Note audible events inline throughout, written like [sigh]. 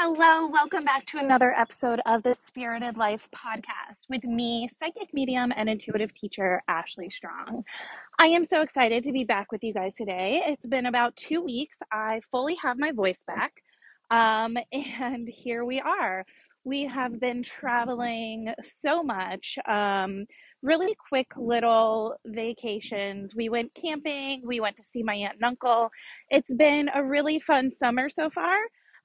Hello, welcome back to another episode of the Spirited Life podcast with me, psychic medium and intuitive teacher Ashley Strong. I am so excited to be back with you guys today. It's been about two weeks. I fully have my voice back, um, [laughs] and here we are. We have been traveling so much. Um, really quick little vacations. We went camping, we went to see my aunt and uncle. It's been a really fun summer so far.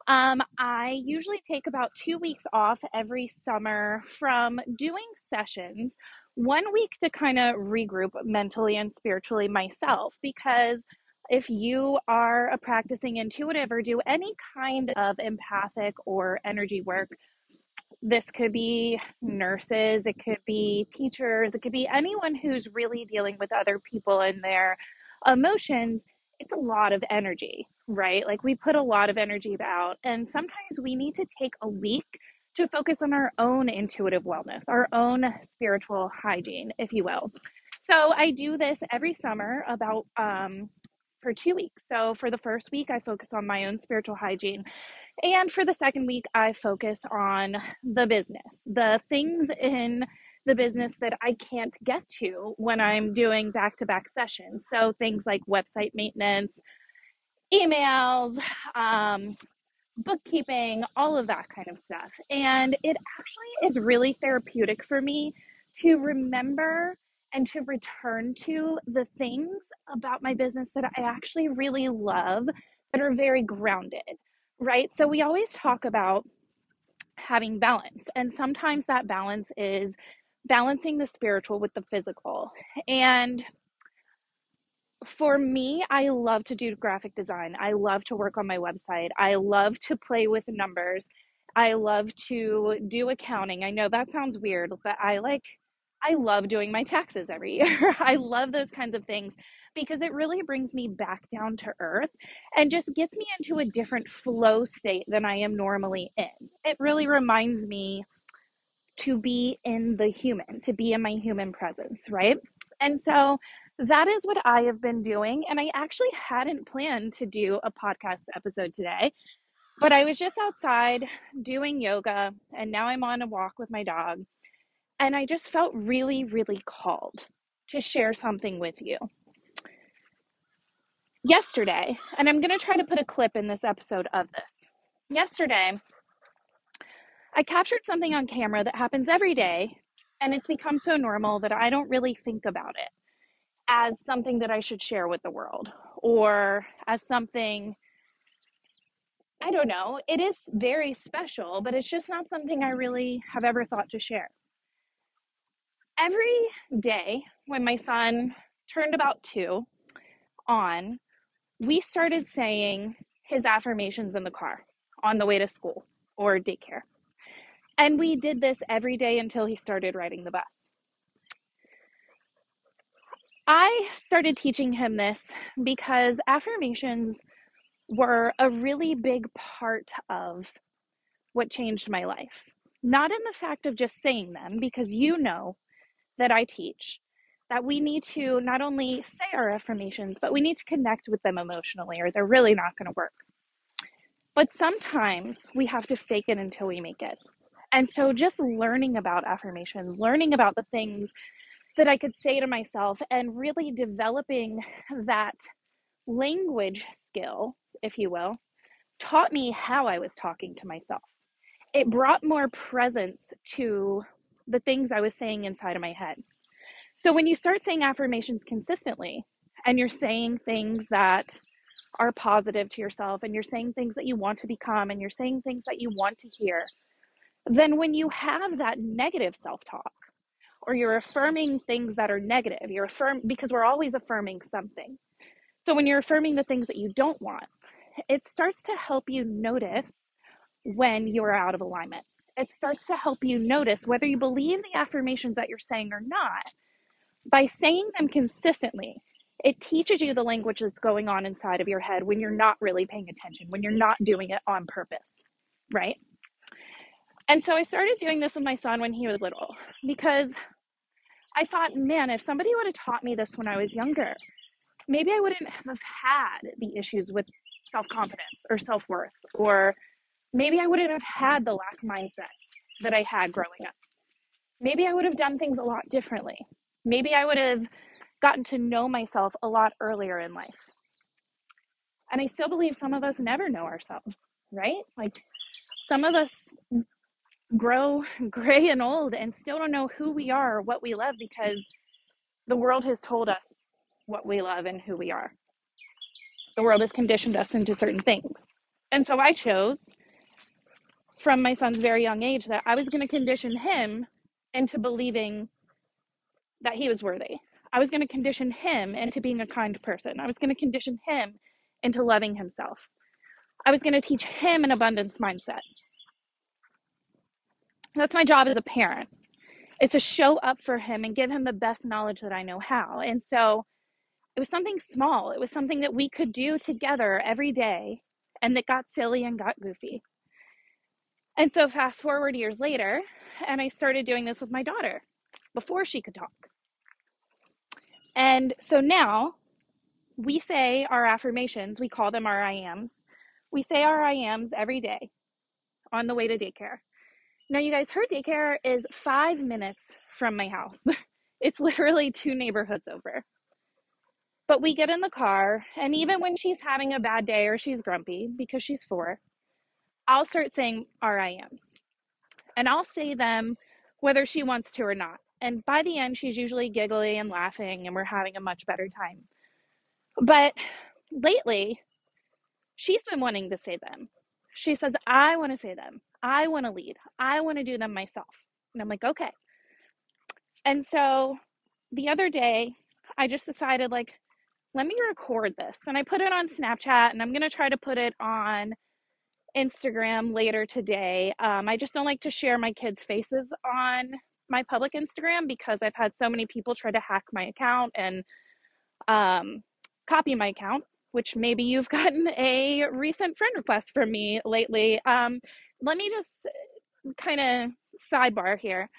Um, I usually take about two weeks off every summer from doing sessions, one week to kind of regroup mentally and spiritually myself. Because if you are a practicing intuitive or do any kind of empathic or energy work, this could be nurses, it could be teachers, it could be anyone who's really dealing with other people and their emotions. It's a lot of energy, right? Like we put a lot of energy out, and sometimes we need to take a week to focus on our own intuitive wellness, our own spiritual hygiene, if you will. So I do this every summer about um, for two weeks. So for the first week, I focus on my own spiritual hygiene. And for the second week, I focus on the business, the things in the business that I can't get to when I'm doing back to back sessions. So things like website maintenance, emails, um, bookkeeping, all of that kind of stuff. And it actually is really therapeutic for me to remember and to return to the things about my business that I actually really love that are very grounded, right? So we always talk about having balance, and sometimes that balance is balancing the spiritual with the physical. And for me, I love to do graphic design. I love to work on my website. I love to play with numbers. I love to do accounting. I know that sounds weird, but I like I love doing my taxes every year. [laughs] I love those kinds of things because it really brings me back down to earth and just gets me into a different flow state than I am normally in. It really reminds me to be in the human, to be in my human presence, right? And so that is what I have been doing. And I actually hadn't planned to do a podcast episode today, but I was just outside doing yoga and now I'm on a walk with my dog. And I just felt really, really called to share something with you. Yesterday, and I'm going to try to put a clip in this episode of this. Yesterday, I captured something on camera that happens every day, and it's become so normal that I don't really think about it as something that I should share with the world or as something I don't know. It is very special, but it's just not something I really have ever thought to share. Every day when my son turned about two on, we started saying his affirmations in the car on the way to school or daycare. And we did this every day until he started riding the bus. I started teaching him this because affirmations were a really big part of what changed my life. Not in the fact of just saying them, because you know that I teach that we need to not only say our affirmations, but we need to connect with them emotionally, or they're really not going to work. But sometimes we have to fake it until we make it. And so just learning about affirmations, learning about the things that I could say to myself, and really developing that language skill, if you will, taught me how I was talking to myself. It brought more presence to the things I was saying inside of my head. So when you start saying affirmations consistently and you're saying things that are positive to yourself and you're saying things that you want to become and you're saying things that you want to hear, then when you have that negative self talk, or you're affirming things that are negative, you're affirm because we're always affirming something. So when you're affirming the things that you don't want, it starts to help you notice when you're out of alignment. It starts to help you notice whether you believe the affirmations that you're saying or not. By saying them consistently, it teaches you the language that's going on inside of your head when you're not really paying attention, when you're not doing it on purpose, right? And so I started doing this with my son when he was little because I thought, man, if somebody would have taught me this when I was younger, maybe I wouldn't have had the issues with self confidence or self worth or maybe I wouldn't have had the lack mindset that I had growing up. Maybe I would have done things a lot differently. Maybe I would have gotten to know myself a lot earlier in life. And I still believe some of us never know ourselves, right? Like some of us grow [laughs] gray and old and still don't know who we are or what we love because the world has told us what we love and who we are. The world has conditioned us into certain things. And so I chose from my son's very young age that I was going to condition him into believing that he was worthy. I was going to condition him into being a kind person. I was going to condition him into loving himself. I was going to teach him an abundance mindset. That's my job as a parent. Is to show up for him and give him the best knowledge that I know how. And so it was something small. It was something that we could do together every day and that got silly and got goofy. And so fast forward years later, and I started doing this with my daughter before she could talk. And so now we say our affirmations, we call them our I ams. We say our I ams every day on the way to daycare. Now, you guys, her daycare is five minutes from my house. [laughs] it's literally two neighborhoods over. But we get in the car, and even when she's having a bad day or she's grumpy because she's four, I'll start saying RIMs. And I'll say them whether she wants to or not. And by the end, she's usually giggly and laughing, and we're having a much better time. But lately, she's been wanting to say them. She says, I want to say them. I want to lead. I want to do them myself. And I'm like, okay. And so the other day, I just decided, like, let me record this. And I put it on Snapchat, and I'm going to try to put it on Instagram later today. Um, I just don't like to share my kids' faces on my public Instagram because I've had so many people try to hack my account and um, copy my account, which maybe you've [laughs] gotten a recent friend request from me lately. Um, let me just uh, kind of sidebar here.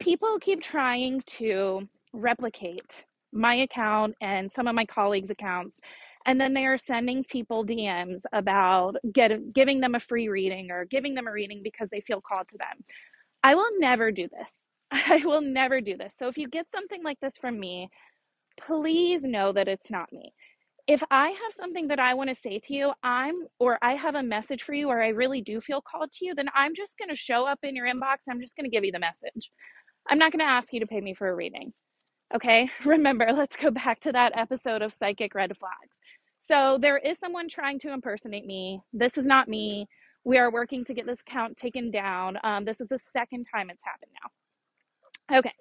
People keep trying to replicate my account and some of my colleagues' accounts and then they are sending people DMs about get, giving them a free reading or giving them a reading because they feel called to them. I will never do this. [laughs] I will never do this. So if you get something like this from me, please know that it's not me. If I have something that I want to say to you, I'm or I have a message for you or I really do feel called to you, then I'm just going to show up in your inbox. I'm just going to give you the message. I'm not going to ask you to pay me for a reading. Okay, [laughs] remember, let's go back to that episode of Psychic Red Flags. So there is someone trying to impersonate me. This is not me. We are working to get this account taken down. Um, this is the second time it's happened now. Okay,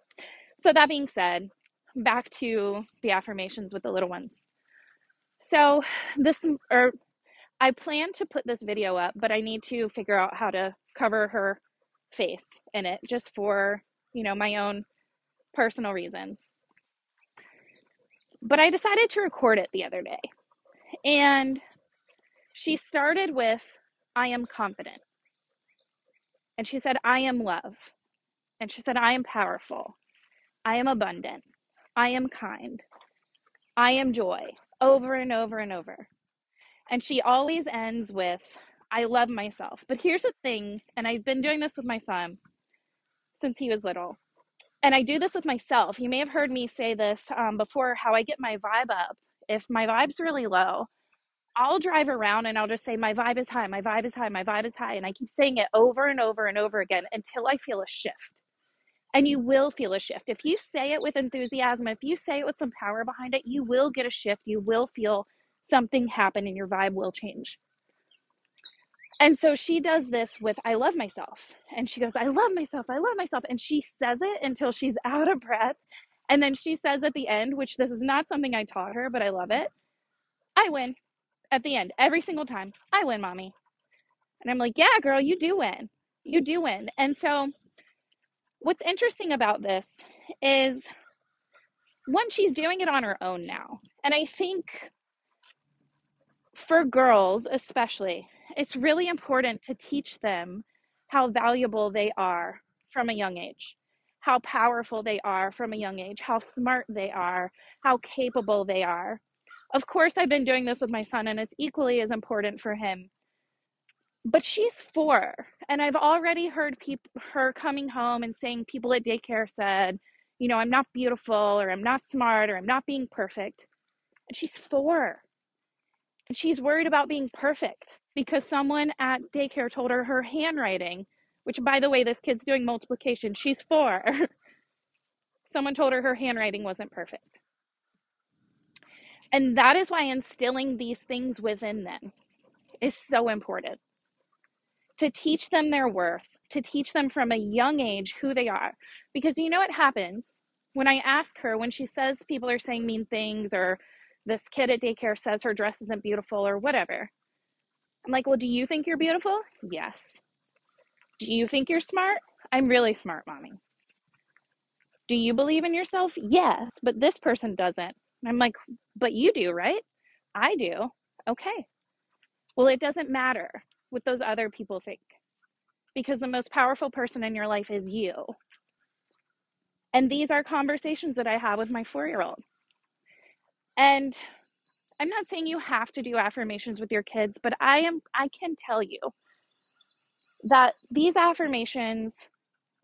so that being said, back to the affirmations with the little ones. So this, or er, I plan to put this video up, but I need to figure out how to cover her face in it just for, you know, my own personal reasons. But I decided to record it the other day. And she started with, I am confident. And she said, I am love. And she said, I am powerful. I am abundant. I am kind. I am joy. Over and over and over. And she always ends with, I love myself. But here's the thing, and I've been doing this with my son since he was little and I do this with myself. You may have heard me say this um, before how I get my vibe up. If my vibe's really low, I'll drive around and I'll just say, My vibe is high, my vibe is high, my vibe is high. And I keep saying it over and over and over again until I feel a shift. And you will feel a shift. If you say it with enthusiasm, if you say it with some power behind it, you will get a shift. You will feel something happen and your vibe will change. And so she does this with I love myself. And she goes, I love myself. I love myself. And she says it until she's [laughs] out of breath. And then she says at the end, which this is not something I taught her, but I love it. I win at the end every single time. I win, mommy. And I'm like, yeah, girl, you do win. You do win. And so what's interesting about this is one, she's doing it on her own now. And I think for girls, especially, it's really important to teach them how valuable they are from a young age, how powerful they are from a young age, how smart they are, how capable they are. Of course, I've been doing this with my son, and it's equally as important for him. But she's four and i've already heard people her coming home and saying people at daycare said you know i'm not beautiful or i'm not smart or i'm not being perfect and she's four. And she's worried about being perfect because someone at daycare told her her handwriting which by the way this kid's doing multiplication she's four. [laughs] Someone told her her handwriting wasn't perfect. And that is why instilling these things within them is so important to teach them their worth, to teach them from a young age who they are. Because you know what happens when I ask her, when she says people are saying mean things, or this kid at daycare says her dress isn't beautiful, or whatever. I'm like, well, do you think you're beautiful? Yes. Do you think you're smart? I'm really smart, mommy. Do you believe in yourself? Yes, but this person doesn't. I'm like, but you do, right? I do. Okay. Well, it doesn't matter what those other people think because the most powerful person in your life is you. And these are conversations that I have with my four year old. And I'm not saying you have to do affirmations with your kids, but I am I can tell you that these affirmations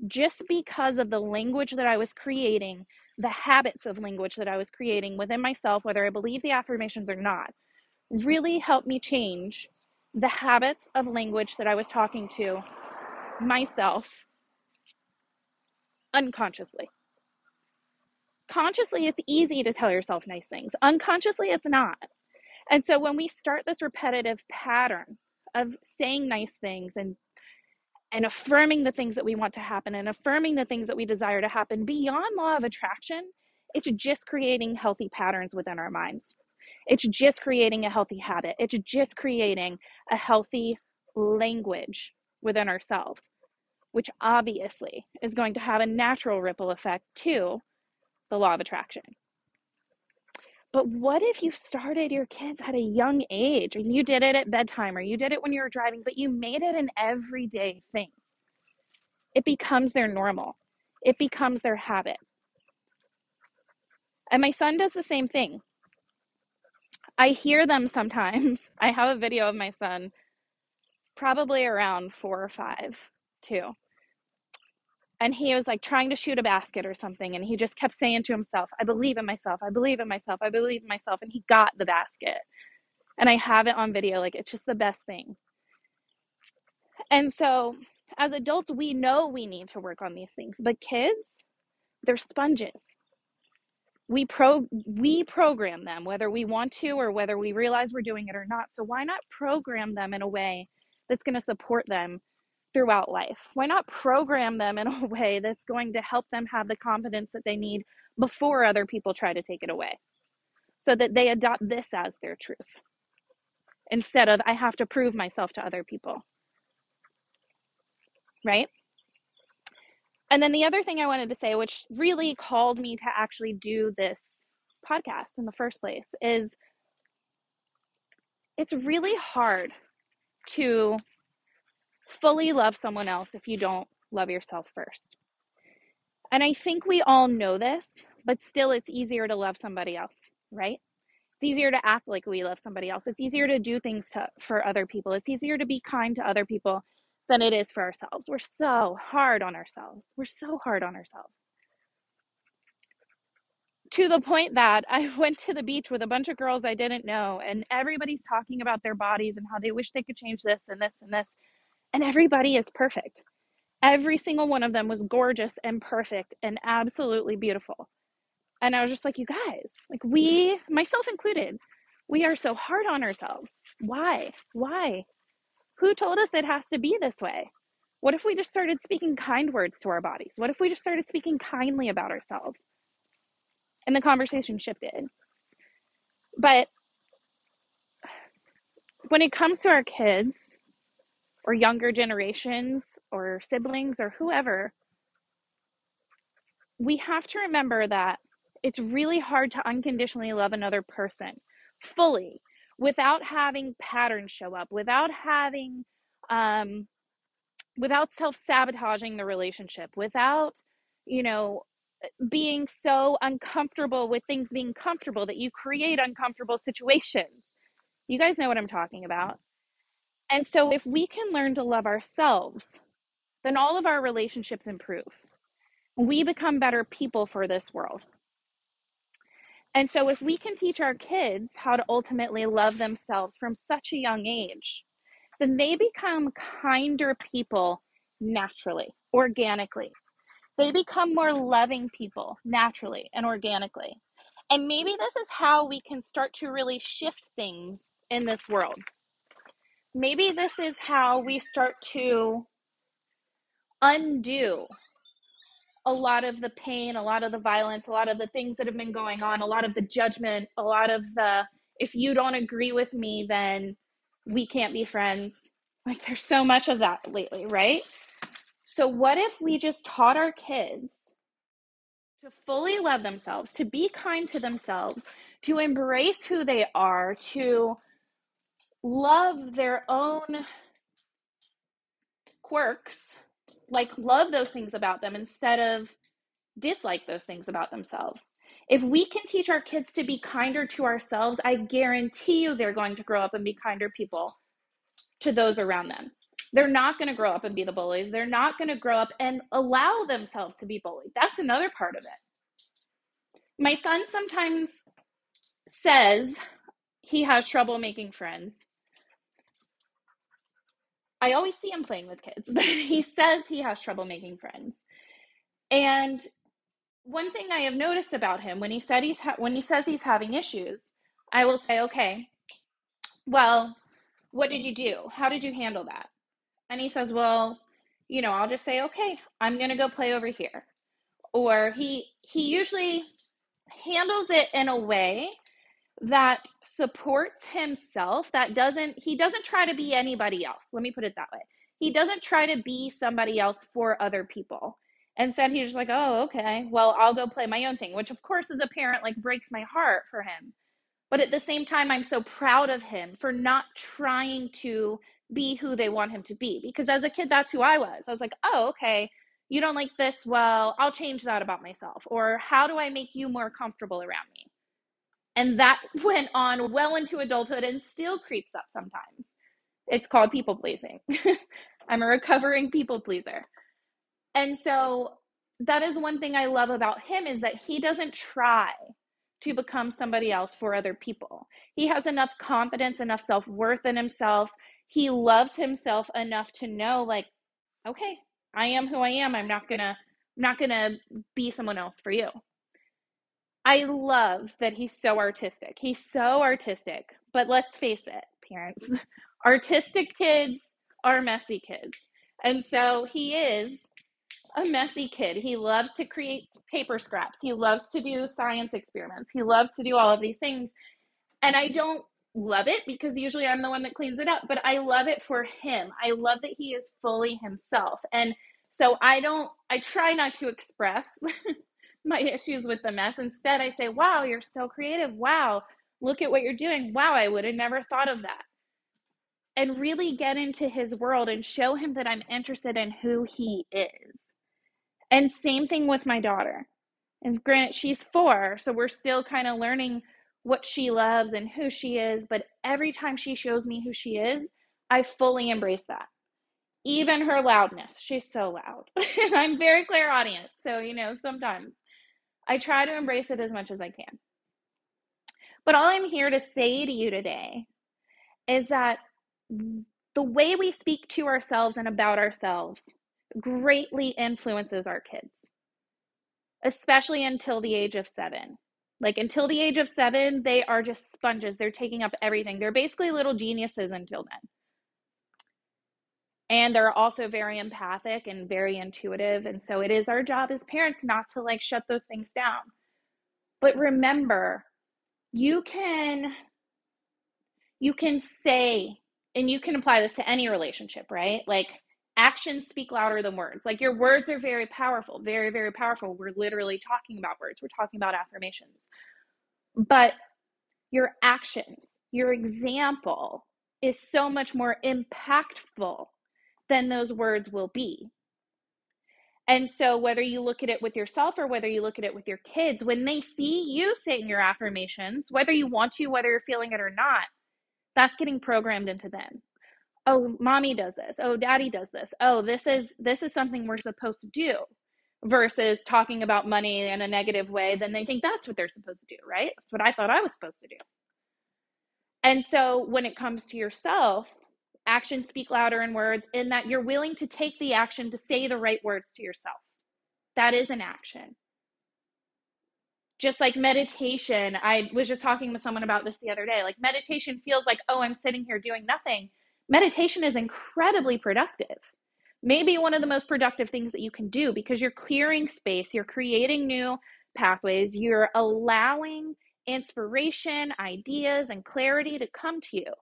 just because of the language that I was creating, the habits of language that I was creating within myself, whether I believe the affirmations or not, really helped me change the habits of language that I was talking to myself unconsciously. Consciously, it's easy to tell yourself nice things, unconsciously, it's not. And so when we start this repetitive pattern of saying nice things and and affirming the things that we want to happen and affirming the things that we desire to happen beyond law of attraction, it's just creating healthy patterns within our minds. It's just creating a healthy habit. It's just creating a healthy language within ourselves, which obviously is going to have a natural ripple effect to the law of attraction. But what if you started your kids at a young age and you did it at bedtime or you did it when you were driving, but you made it an everyday thing? It becomes their normal, it becomes their habit. And my son does the same thing. I hear them sometimes. [laughs] I have a video of my son, probably around four or five, too. And he was like trying to shoot a basket or something. And he just kept saying to himself, I believe in myself. I believe in myself. I believe in myself. And he got the basket. And I have it on video. Like, it's just the best thing. And so, as adults, we know we need to work on these things. But kids, they're sponges we pro we program them whether we want to or whether we realize we're doing it or not. So why not program them in a way that's going to support them throughout life? Why not program them in [laughs] a way that's going to help them have the confidence that they need before other people try to take it away? So that they adopt this as their truth instead of i have to prove myself to other people. Right and then the other thing I wanted to say, which really mm. called me to actually do this podcast in the first place, is it's really hard to fully love someone else if you don't love yourself first. And I think we all know this, but still it's easier to love somebody else, right? It's easier to act like we love somebody else. It's easier to do things to, for other people. It's easier to be kind to other people than it is for ourselves. We're so hard on ourselves. We're so hard on ourselves. To the point that [laughs] I went to the beach with a bunch of girls I didn't know, and everybody's talking about their bodies and how they wish they could change this and this and this. And everybody is perfect. Every single one of them was gorgeous and perfect and absolutely beautiful. And I was just like, you guys, like, we, myself included, we are so hard on ourselves. Why? Why? Who told us it has to be this way? What if we just started speaking kind words to our bodies? What if we just started speaking kindly about ourselves? And the conversation shifted. But when it comes to our kids or younger generations or siblings or whoever, we have to remember that it's really hard to unconditionally love another person fully without having patterns show up, without having, um, without self sabotaging the relationship, without, you know, being so uncomfortable with things being comfortable that you create uncomfortable situations. You guys know what I'm talking about. And so, if we can learn to love ourselves, then all of our relationships improve. We become better people for this world. And so, if we can teach our kids how to ultimately love themselves from such a young age, then they become kinder people naturally, organically. They become more loving people naturally and organically. And maybe this is how we can start to really shift things in this world. Maybe this is how we start to undo a lot of the pain, a lot of the violence, a lot of the things that have been going on, a lot of the judgment, a lot of the if you don't agree with me, then we can't be friends. Like there's so much of that lately, right? So, what if we just taught our kids to fully love themselves, to be kind to themselves, to embrace who they are, to love their own quirks, like love those things about them instead of dislike those things about themselves. If we can teach our kids to be kinder to ourselves, I guarantee you they're going to grow up and be kinder people to those around them. They're not going to grow up and be the bullies. They're not going to grow up and allow themselves to be bullied. That's another part of it. My son sometimes says he has trouble making friends. I always see him playing with kids, [laughs] but he says he has trouble making friends. And one thing I have noticed about him when he said he's ha- when he says he's having issues, I will say, "Okay, well, what did you do? How did you handle that?" And he says, "Well, you know, I'll just say, "Okay, I'm going to go play over here." Or he he usually handles it in a way that supports himself that doesn't he doesn't try to be anybody else. Let me put it that way. He doesn't try to be somebody else for other people. Said he's just like oh okay. Well i'll go play my own thing which of course as a parent like breaks my heart for him. But at the same time i'm so proud of him for not trying to be who they want him to be. Because as a kid that's who i was. I was like oh okay. You don't like this? Well i'll change that about myself. Or how do i make you more comfortable around me and that [laughs] went on well into adulthood and still creeps up sometimes. It's called people pleasing. [laughs] I'm a recovering people pleaser. And so that is one thing I love about him is that he doesn't try to become somebody else for other people. He has enough confidence, enough self-worth in himself. He loves himself enough to know like okay, I am who I am. I'm not to I'm not to be someone else for you. I love that he's so artistic. He's so artistic. But let's face it, parents, [laughs] artistic kids are messy kids. And so he is a messy kid. He loves to create paper scraps. He loves to do science experiments. He loves to do all of these things. And I don't love it because usually I'm the one that cleans it up, but I love it for him. I love that he is fully himself. And so I don't, I try not to express [laughs] my [laughs] issues with the mess. Instead, I say, wow, you're so creative. Wow, look at what you're doing. Wow, I would have never thought of that. And really get into his world and show him that I'm interested in who he is. And same thing with my daughter. And granted, she's four, so we're still kind of learning what she loves and who she is. But every time she shows me who she is, I fully embrace that. Even her loudness. She's so loud. [laughs] And I'm very clairaudient. So, you know, sometimes I try to embrace it as much as I can. But all I'm here to say to you today is that the way we speak to ourselves and about ourselves greatly influences our kids, especially until the age of seven. Like until the age of seven, they are just sponges. They're taking up everything. They're basically little geniuses until then. And they're also very empathic and very intuitive. And so it is our job as parents not to like shut those things down. But remember, you can you can say and you can apply this to any relationship, right? Like actions speak louder than words. Like your words are very powerful, very very powerful. We're literally talking about words. We're talking about affirmations. But your actions, your example is so much more impactful than those words will be. And so, whether you look at it with yourself or whether you look at it with your kids, when they see you saying your affirmations, whether you want to, whether you're feeling it or not, that's getting programmed into them. oh mommy does this oh daddy does this oh this is this is something we're supposed to do versus talking about money in a negative way then they think that's what they're supposed to do right that's what i thought i was supposed to do and so when it comes to yourself actions speak louder than words in that you're willing to take the action to say the right words to yourself. That is an action. Just like meditation i was just talking with someone about this the other day like meditation feels like oh i'm sitting here doing nothing. Meditation is incredibly productive. Maybe one of the most productive things that you can do because you're clearing space you're creating new pathways you're allowing inspiration ideas and clarity to come to you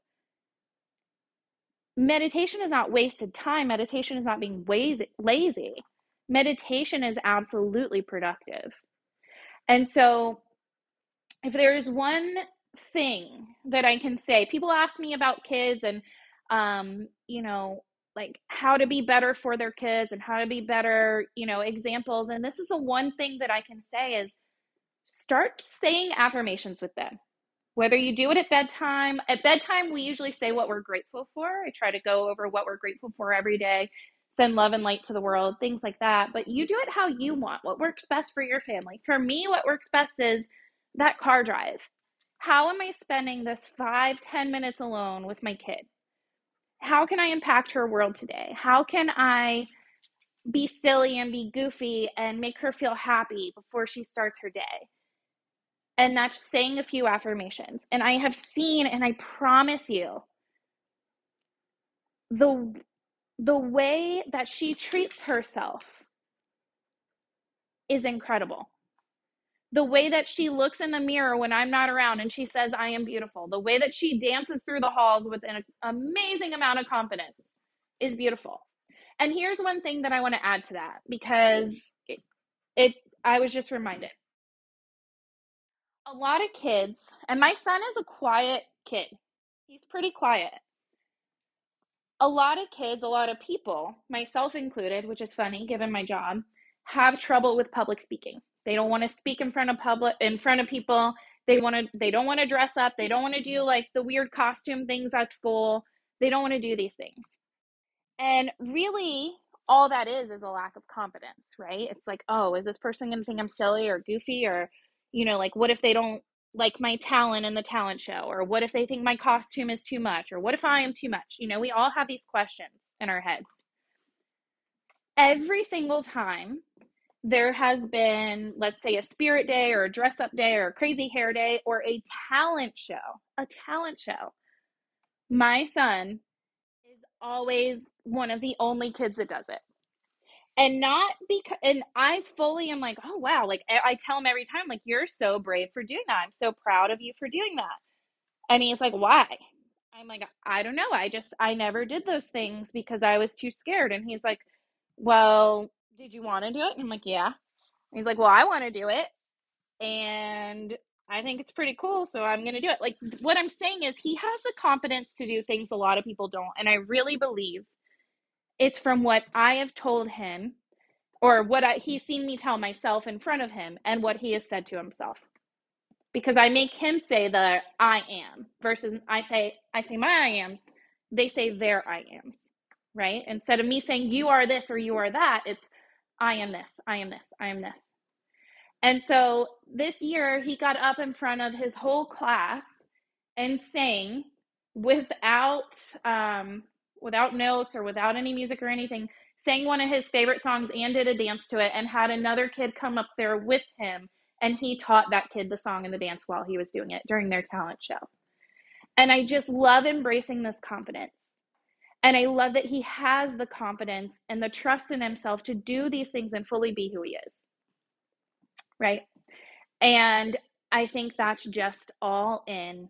meditation is not wasted time meditation is not being lazy meditation is absolutely productive and so, if there's one thing that I can say, people ask me about kids and, um, you know, like how to be better for their kids and how to be better, you know, examples. And this is the one thing that I can say is start saying affirmations with them. Whether you do it at bedtime, at bedtime, we usually say what we're grateful for. I try to go over what we're grateful for every day send love and light to the world, things like that. But you do it how you want, what works best for your family. For me, what works best is that car drive. How am I spending this five, ten minutes alone with my kid? How can I impact her world today? How can I be silly and be goofy and make her feel happy before she starts her day? And that's saying a few affirmations. And I have seen, and I promise you, the the way that she treats herself is incredible. The way that she looks in the mirror when I'm not around and she says, I am beautiful. The way that she dances through the halls with an amazing amount of confidence is beautiful. And here's one thing that I want to add to that because it, it I was just reminded. A lot of kids, and my son is a quiet kid. He's pretty quiet a lot of kids, a lot of people, myself included, which is funny given my job, have trouble with public speaking. They don't want to speak in front of public in front of people. They want to they don't want to dress up. They don't want to do like the weird costume things at school. They don't want to do these things. And really all that is is a lack of confidence, right? It's like, "Oh, is this person going to think I'm silly or goofy or you know, like what if they don't like my talent in the talent show? Or what if they think my costume is too much? Or what if i am too much? You know we all have these questions in our heads. Every single time there has been let's say a spirit day or a dress up day or a crazy hair day or a talent show a talent show my son is always one of the only kids that does it and not because and i fully am like oh wow like i tell him every time like you're so brave for doing that. I'm so proud of you for doing that. And he's like why? I'm like i don't know. I just i never did those things because i was too scared. And he's like well did you want to do it? And i'm like yeah. He's like well i want to do it and i think it's pretty cool so i'm going to do it. Like what i'm saying is he has the confidence to do things a lot of people don't and i really believe it's from what I have told him or what I, he's seen me tell myself in front of him and what he has said to himself. Because I make him say the I am versus I say I say my I ams, they say their I ams, right? Instead of me saying you are this or you are that, it's I am this, I am this, I am this. And so this year he got up in front of his whole class and sang without um, without notes or without any music or anything, sang one of his favorite songs and did a dance to it, and had another kid come up there with him. And he taught that kid the song and the dance while he was doing it during their talent show. And I just love embracing this confidence. And I love that he has the confidence and the trust in himself to do these things and fully be who he is. Right. And I think that's just all in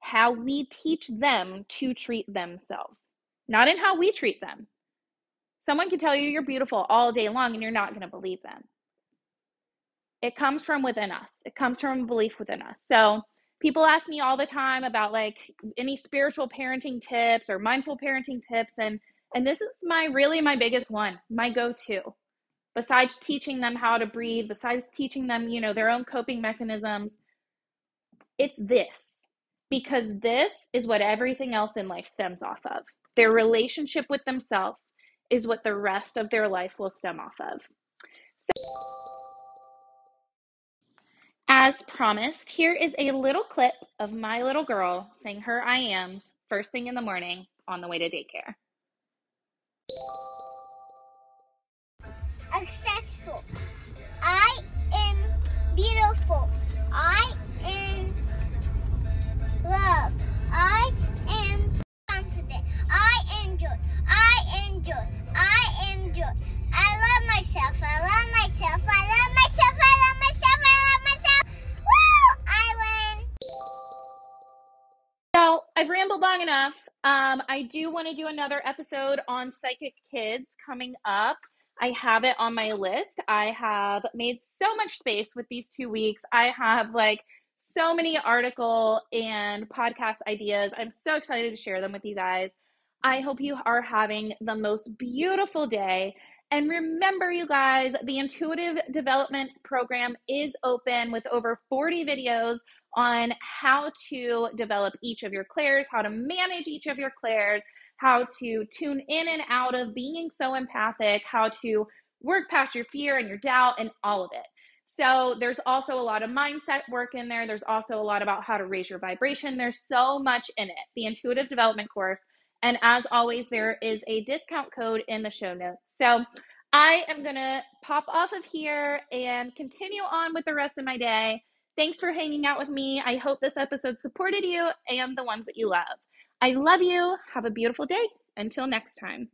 how we teach them to treat themselves not in how we treat them. Someone can tell you you're beautiful all day long and you're not going to believe them. It comes from within us, it comes from a belief within us. So, people ask me all the time about like any spiritual parenting tips or mindful parenting tips and and this is my really my biggest one my go-to besides teaching them how to breathe besides teaching them you know their own coping mechanisms it's this because this is what everything else in life stems off of Their relationship with themselves is what the rest of their life will stem off of. So, as promised, here is a little clip of my little girl saying her I ams first thing in the morning on the way to daycare. I am joy. I am joy. I am joy. I love myself. I love myself. I love myself. I love myself. I love myself. Woo! I win. So I've rambled long enough. Um, I do want to do another episode on psychic kids coming up. I have it on my list. I have made so much space with these two weeks. I have like so many article and podcast ideas. I'm so excited to share them with you guys. I hope you are having the most beautiful day. And remember, you guys, the intuitive development program is open with over 40 videos on how to develop each of your clairs, how to manage each of your clairs, how to tune in and out of being so empathic, how to work past your fear and your doubt, and all of it. So, there's also a lot of mindset work in there. There's also a lot about how to raise your vibration. There's so much in it, the intuitive development course. And as always, there is a discount code in the show notes. So, I am going to pop off of here and continue on with the rest of my day. Thanks for hanging out with me. I hope this episode supported you and the ones that you love. I love you. Have a beautiful day. Until next time.